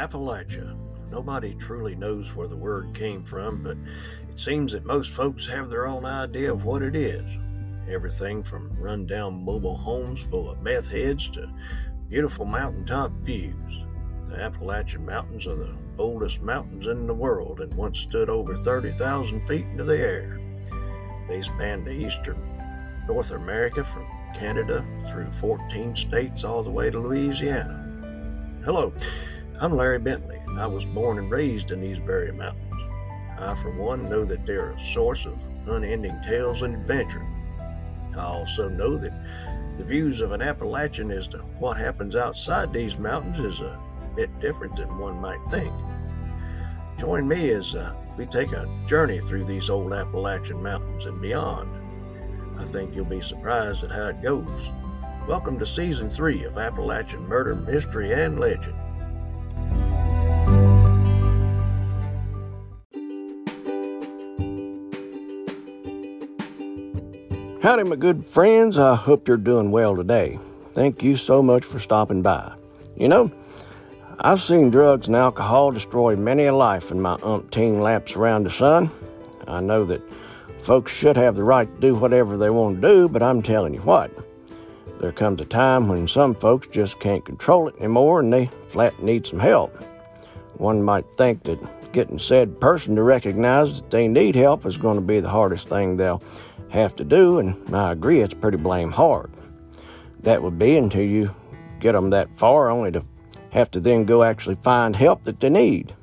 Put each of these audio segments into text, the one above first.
Appalachia. Nobody truly knows where the word came from, but it seems that most folks have their own idea of what it is. Everything from rundown mobile homes full of meth heads to beautiful mountaintop views. The Appalachian Mountains are the oldest mountains in the world and once stood over 30,000 feet into the air. They span the eastern North America from Canada through 14 states all the way to Louisiana. Hello, I'm Larry Bentley, and I was born and raised in these very mountains. I, for one, know that they're a source of unending tales and adventure. I also know that the views of an Appalachian as to what happens outside these mountains is a bit different than one might think. Join me as uh, we take a journey through these old Appalachian mountains and beyond. I think you'll be surprised at how it goes. Welcome to Season 3 of Appalachian Murder, Mystery, and Legend. Howdy, my good friends. I hope you're doing well today. Thank you so much for stopping by. You know, I've seen drugs and alcohol destroy many a life in my umpteen laps around the sun. I know that folks should have the right to do whatever they want to do, but I'm telling you what, there comes a time when some folks just can't control it anymore and they flat need some help. One might think that getting said person to recognize that they need help is going to be the hardest thing they'll have to do, and I agree it's pretty blame hard. That would be until you get them that far, only to have to then go actually find help that they need.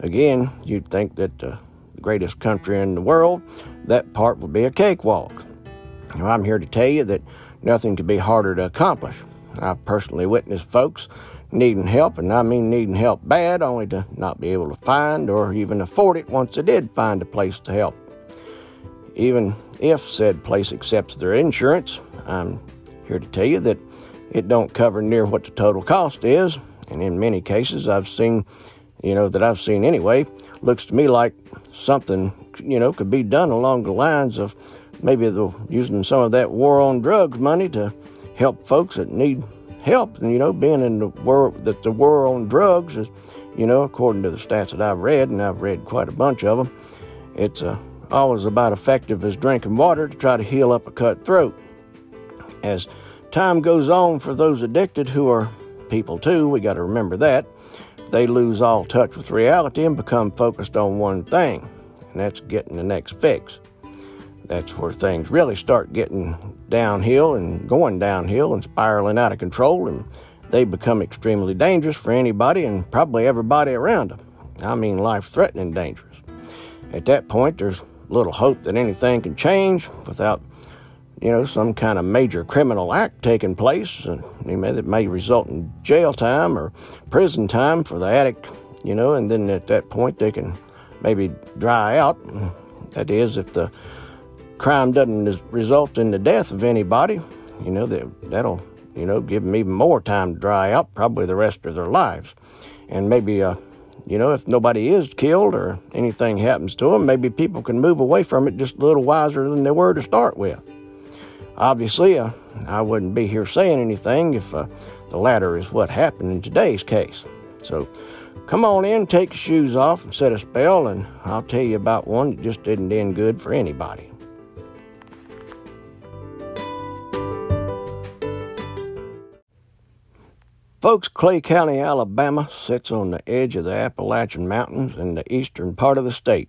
Again, you'd think that the greatest country in the world, that part would be a cakewalk. Now, I'm here to tell you that nothing could be harder to accomplish. I've personally witnessed folks needing help, and I mean needing help bad, only to not be able to find or even afford it once they did find a place to help. Even if said place accepts their insurance, I'm here to tell you that it don't cover near what the total cost is, and in many cases I've seen, you know, that I've seen anyway, looks to me like something, you know, could be done along the lines of maybe the, using some of that war on drugs money to help folks that need help. And, you know, being in the world, that the war on drugs is, you know, according to the stats that I've read, and I've read quite a bunch of them, it's always about effective as drinking water to try to heal up a cut throat. As time goes on for those addicted who are people too, we got to remember that, they lose all touch with reality and become focused on one thing, and that's getting the next fix. That's where things really start getting downhill and going downhill and spiraling out of control, and they become extremely dangerous for anybody and probably everybody around them. I mean, life threatening dangerous. At that point, there's little hope that anything can change without, you know, some kind of major criminal act taking place, and that may result in jail time or prison time for the addict, you know, and then at that point they can maybe dry out. That is, if the crime doesn't result in the death of anybody, you know, that, that'll, you know, give them even more time to dry out, probably the rest of their lives. And maybe, uh, you know, if nobody is killed or anything happens to them, maybe people can move away from it just a little wiser than they were to start with. Obviously, uh, I wouldn't be here saying anything if uh, the latter is what happened in today's case. So come on in, take your shoes off, and set a spell, and I'll tell you about one that just didn't end good for anybody. Folks, Clay County, Alabama sits on the edge of the Appalachian Mountains in the eastern part of the state.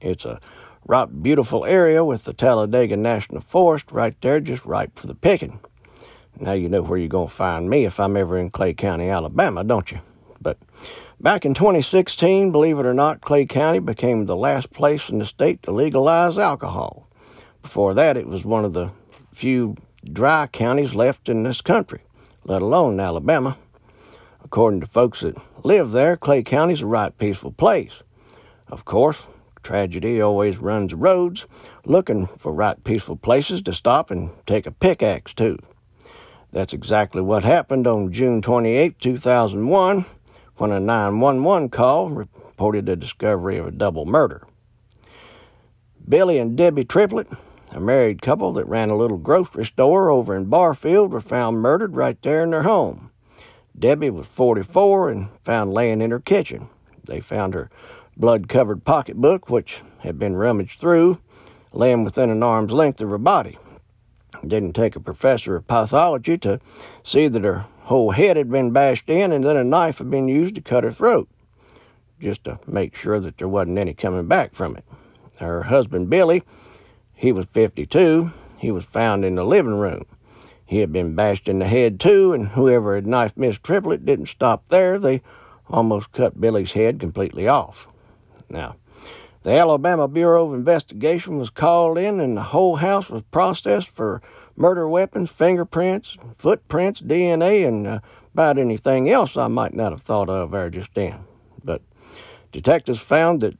It's a right beautiful area with the Talladega National Forest right there, just ripe for the picking. Now you know where you're going to find me if I'm ever in Clay County, Alabama, don't you? But back in 2016, believe it or not, Clay County became the last place in the state to legalize alcohol. Before that, it was one of the few dry counties left in this country, let alone Alabama. According to folks that live there, Clay County's a right peaceful place. Of course, tragedy always runs roads, looking for right peaceful places to stop and take a pickaxe to. That's exactly what happened on June 28, 2001, when a 911 call reported the discovery of a double murder. Billy and Debbie Triplett, a married couple that ran a little grocery store over in Barfield, were found murdered right there in their home. Debbie was 44 and found laying in her kitchen. They found her blood covered pocketbook, which had been rummaged through, laying within an arm's length of her body. It didn't take a professor of pathology to see that her whole head had been bashed in and then a knife had been used to cut her throat, just to make sure that there wasn't any coming back from it. Her husband, Billy, he was 52. He was found in the living room. He had been bashed in the head too, and whoever had knifed Miss Triplett didn't stop there. They almost cut Billy's head completely off. Now, the Alabama Bureau of Investigation was called in, and the whole house was processed for murder weapons, fingerprints, footprints, DNA, and uh, about anything else I might not have thought of there just then. But detectives found that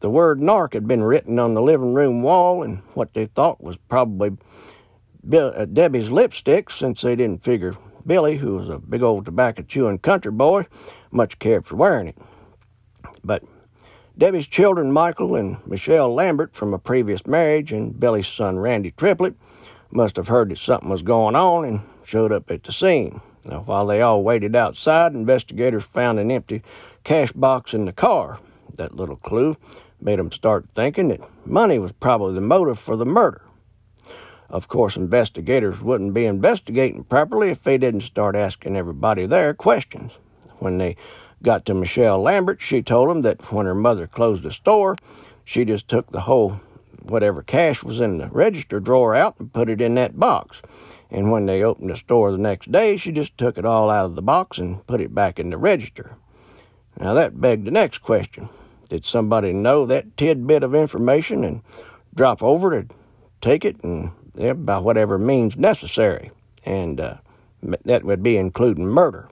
the word narc had been written on the living room wall, and what they thought was probably Bill, uh, Debbie's lipstick, since they didn't figure Billy, who was a big old tobacco chewing country boy, much cared for wearing it. But Debbie's children, Michael and Michelle Lambert, from a previous marriage, and Billy's son, Randy Triplett, must have heard that something was going on and showed up at the scene. Now, while they all waited outside, investigators found an empty cash box in the car. That little clue made them start thinking that money was probably the motive for the murder. Of course, investigators wouldn't be investigating properly if they didn't start asking everybody there questions. When they got to Michelle Lambert, she told them that when her mother closed the store, she just took the whole whatever cash was in the register drawer out and put it in that box. And when they opened the store the next day, she just took it all out of the box and put it back in the register. Now that begged the next question. Did somebody know that tidbit of information and drop over to take it and by whatever means necessary, and uh, that would be including murder.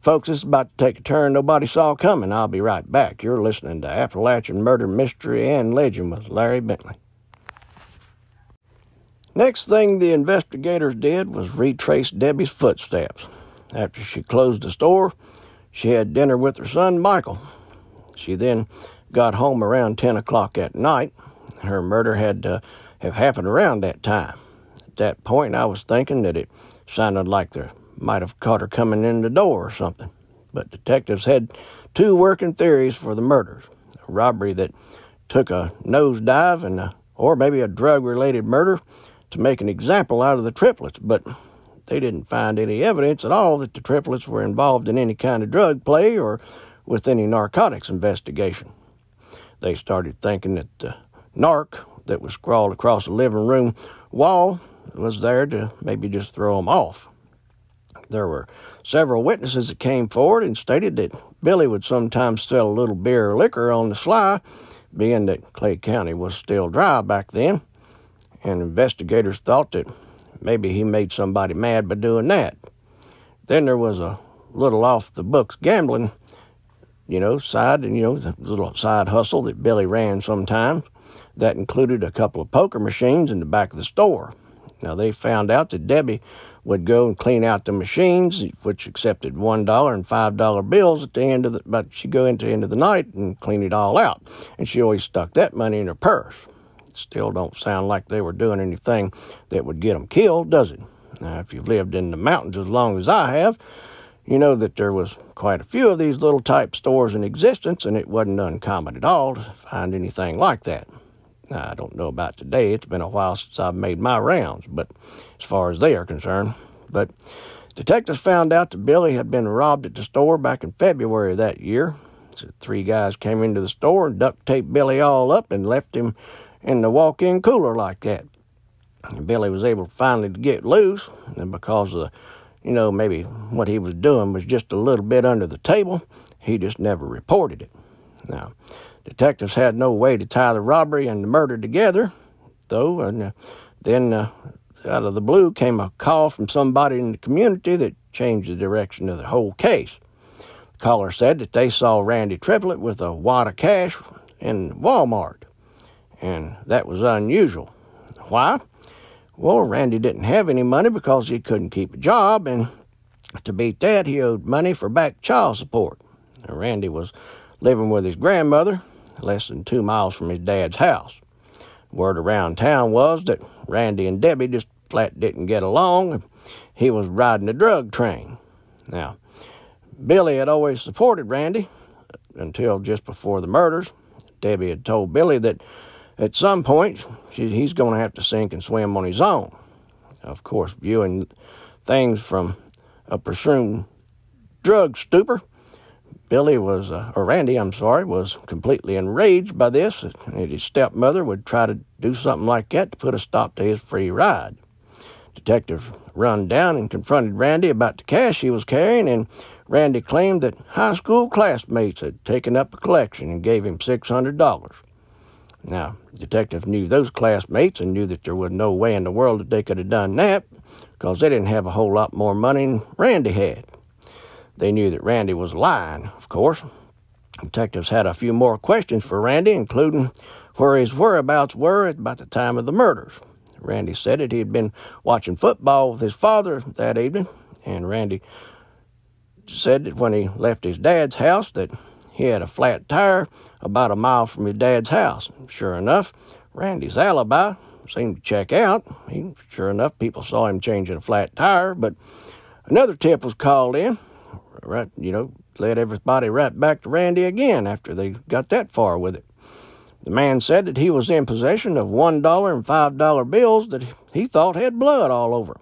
Folks, this is about to take a turn nobody saw coming. I'll be right back. You're listening to Appalachian Murder Mystery and Legend with Larry Bentley. Next thing the investigators did was retrace Debbie's footsteps. After she closed the store, she had dinner with her son Michael. She then got home around 10 o'clock at night. Her murder had uh, have happened around that time. At that point, I was thinking that it sounded like they might have caught her coming in the door or something. But detectives had two working theories for the murders a robbery that took a nosedive, and a, or maybe a drug related murder to make an example out of the Tripletts. But they didn't find any evidence at all that the Tripletts were involved in any kind of drug play or with any narcotics investigation. They started thinking that the narc that was scrawled across the living room wall was there to maybe just throw them off. There were several witnesses that came forward and stated that Billy would sometimes sell a little beer or liquor on the sly, being that Clay County was still dry back then, and investigators thought that maybe he made somebody mad by doing that. Then there was a little off the books gambling, you know, side, and you know, the little side hustle that Billy ran sometimes. That included a couple of poker machines in the back of the store. Now, they found out that Debbie would go and clean out the machines, which accepted $1 and $5 bills at the end of the, but she'd go into the end of the night and clean it all out. And she always stuck that money in her purse. Still don't sound like they were doing anything that would get them killed, does it? Now, if you've lived in the mountains as long as I have, you know that there was quite a few of these little type stores in existence, and it wasn't uncommon at all to find anything like that. I don't know about today. It's been a while since I've made my rounds, but as far as they are concerned. But detectives found out that Billy had been robbed at the store back in February of that year. So three guys came into the store and duct taped Billy all up and left him in the walk-in cooler like that. And Billy was able finally to get loose, and because of, you know, maybe what he was doing was just a little bit under the table, he just never reported it. Now, Detectives had no way to tie the robbery and the murder together, though, and uh, then uh, out of the blue came a call from somebody in the community that changed the direction of the whole case. The caller said that they saw Randy Triplett with a wad of cash in Walmart, and that was unusual. Why? Well, Randy didn't have any money because he couldn't keep a job, and to beat that, he owed money for back child support. Randy was living with his grandmother, less than two miles from his dad's house. Word around town was that Randy and Debbie just flat didn't get along. He was riding a drug train. Now, Billy had always supported Randy until just before the murders. Debbie had told Billy that at some point she, he's going to have to sink and swim on his own. Of course, viewing things from a presumed drug stupor, Billy was, uh, or Randy, I'm sorry, was completely enraged by this, and his stepmother would try to do something like that to put a stop to his free ride. Detective run down and confronted Randy about the cash he was carrying, and Randy claimed that high school classmates had taken up a collection and gave him $600. Now, detective knew those classmates and knew that there was no way in the world that they could have done that because they didn't have a whole lot more money than Randy had. They knew that Randy was lying, of course. Detectives had a few more questions for Randy, including where his whereabouts were at about the time of the murders. Randy said that he had been watching football with his father that evening, and Randy said that when he left his dad's house that he had a flat tire about a mile from his dad's house. Sure enough, Randy's alibi seemed to check out. He, sure enough, people saw him changing a flat tire, but another tip was called in. Right, you know, led everybody right back to Randy again after they got that far with it. The man said that he was in possession of one dollar and five dollar bills that he thought had blood all over.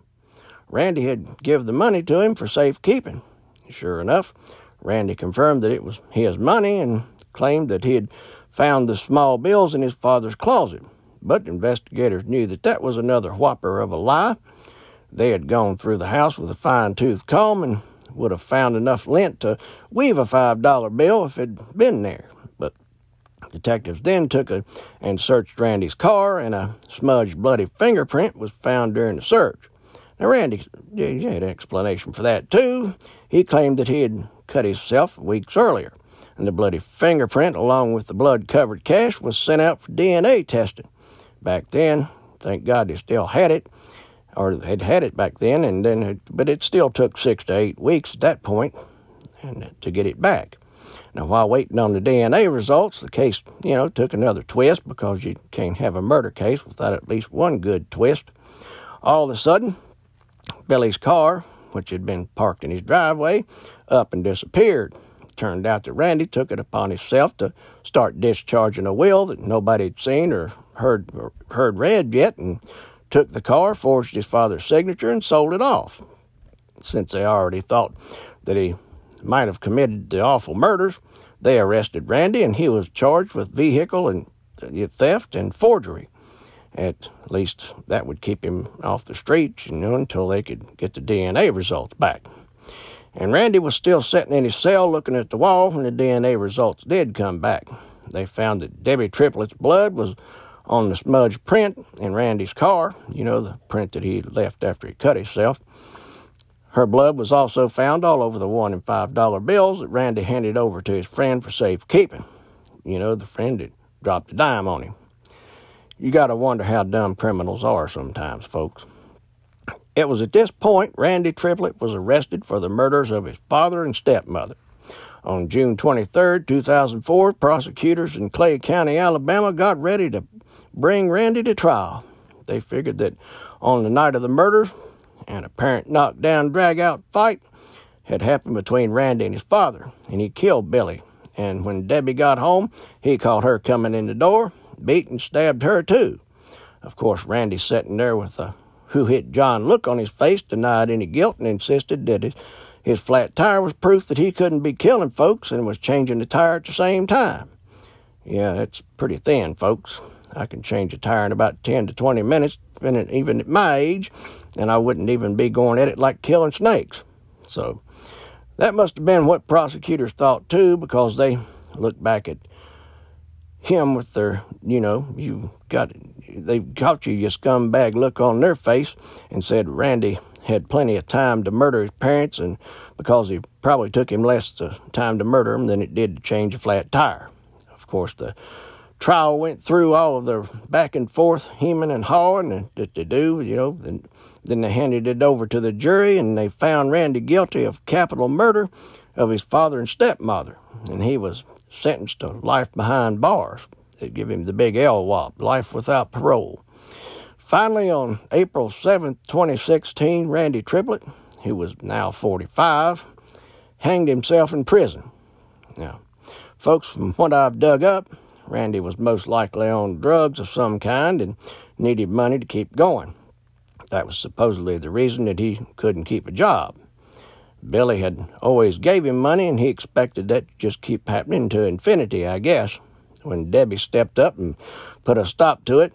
Randy had given the money to him for safekeeping. Sure enough, Randy confirmed that it was his money and claimed that he had found the small bills in his father's closet. But investigators knew that that was another whopper of a lie. They had gone through the house with a fine tooth comb and would have found enough lint to weave a five dollar bill if it had been there. But detectives then took a and searched Randy's car, and a smudged, bloody fingerprint was found during the search. Now, Randy had an explanation for that too. He claimed that he had cut himself weeks earlier, and the bloody fingerprint, along with the blood covered cash, was sent out for DNA testing. Back then, thank God they still had it, or had had it back then, and then, it, but it still took six to eight weeks at that point, and uh, to get it back. Now, while waiting on the DNA results, the case, you know, took another twist because you can't have a murder case without at least one good twist. All of a sudden, Billy's car, which had been parked in his driveway, up and disappeared. It turned out that Randy took it upon himself to start discharging a will that nobody had seen or heard or heard read yet, and took the car, forged his father's signature, and sold it off. Since they already thought that he might have committed the awful murders, they arrested Randy, and he was charged with vehicle and uh, theft and forgery. At least that would keep him off the streets, you know, until they could get the DNA results back. And Randy was still sitting in his cell looking at the wall when the DNA results did come back. They found that Debbie Triplett's blood was on the smudge print in Randy's car, you know, the print that he left after he cut himself. Her blood was also found all over the one and five dollar bills that Randy handed over to his friend for safekeeping. You know, the friend had dropped a dime on him. You got to wonder how dumb criminals are sometimes, folks. It was at this point Randy Triplett was arrested for the murders of his father and stepmother. On June 23, 2004, prosecutors in Clay County, Alabama, got ready to bring Randy to trial. They figured that on the night of the murder, an apparent knockdown drag out fight had happened between Randy and his father, and he killed Billy. And when Debbie got home, he caught her coming in the door, beat and stabbed her too. Of course, Randy sitting there with a who hit John look on his face, denied any guilt, and insisted that his, his flat tire was proof that he couldn't be killing folks and was changing the tire at the same time. Yeah, it's pretty thin, folks. I can change a tire in about 10 to 20 minutes, even at my age, and I wouldn't even be going at it like killing snakes. So that must have been what prosecutors thought too, because they looked back at him with their, you know, you got they caught you, you scumbag look on their face and said Randy had plenty of time to murder his parents, and because he probably took him less time to murder them than it did to change a flat tire. Of course, the trial went through all of their back and forth hemming and hawing that they do, you know. Then, then they handed it over to the jury, and they found Randy guilty of capital murder of his father and stepmother, and he was sentenced to life behind bars. They give him the big LWOP, life without parole. Finally, on April 7, 2016, Randy Triplett, who was now 45, hanged himself in prison. Now, folks, from what I've dug up, Randy was most likely on drugs of some kind and needed money to keep going. That was supposedly the reason that he couldn't keep a job. Billy had always gave him money, and he expected that to just keep happening to infinity, I guess. When Debbie stepped up and put a stop to it,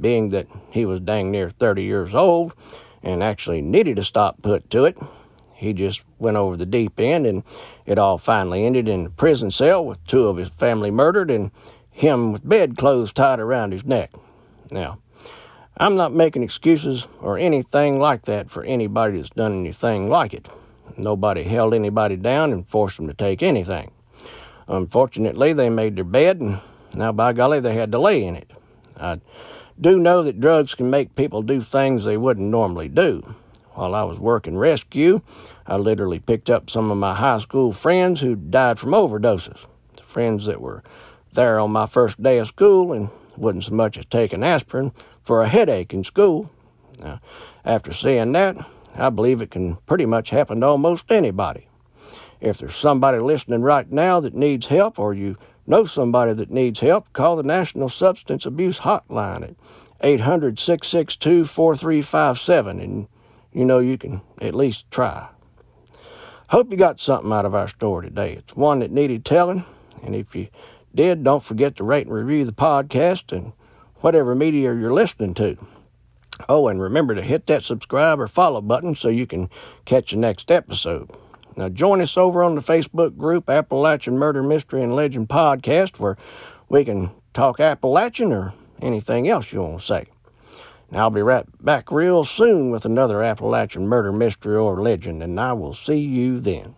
being that he was dang near 30 years old and actually needed a stop put to it, he just went over the deep end, and it all finally ended in a prison cell with two of his family murdered and him with bedclothes tied around his neck. Now, I'm not making excuses or anything like that for anybody that's done anything like it. Nobody held anybody down and forced them to take anything. Unfortunately, they made their bed, and now by golly, they had to lay in it. I do know that drugs can make people do things they wouldn't normally do. While I was working rescue, I literally picked up some of my high school friends who died from overdoses. Friends that were there on my first day of school and wouldn't so much as take an aspirin for a headache in school. Now, after seeing that, I believe it can pretty much happen to almost anybody. If there's somebody listening right now that needs help, or you know somebody that needs help, call the National Substance Abuse Hotline at 800 662 4357, and you know you can at least try. Hope you got something out of our story today. It's one that needed telling, and if you did, don't forget to rate and review the podcast and whatever media you're listening to. Oh, and remember to hit that subscribe or follow button so you can catch the next episode. Now, join us over on the Facebook group Appalachian Murder Mystery and Legend Podcast where we can talk Appalachian or anything else you want to say. Now, I'll be right back real soon with another Appalachian murder mystery or legend, and I will see you then.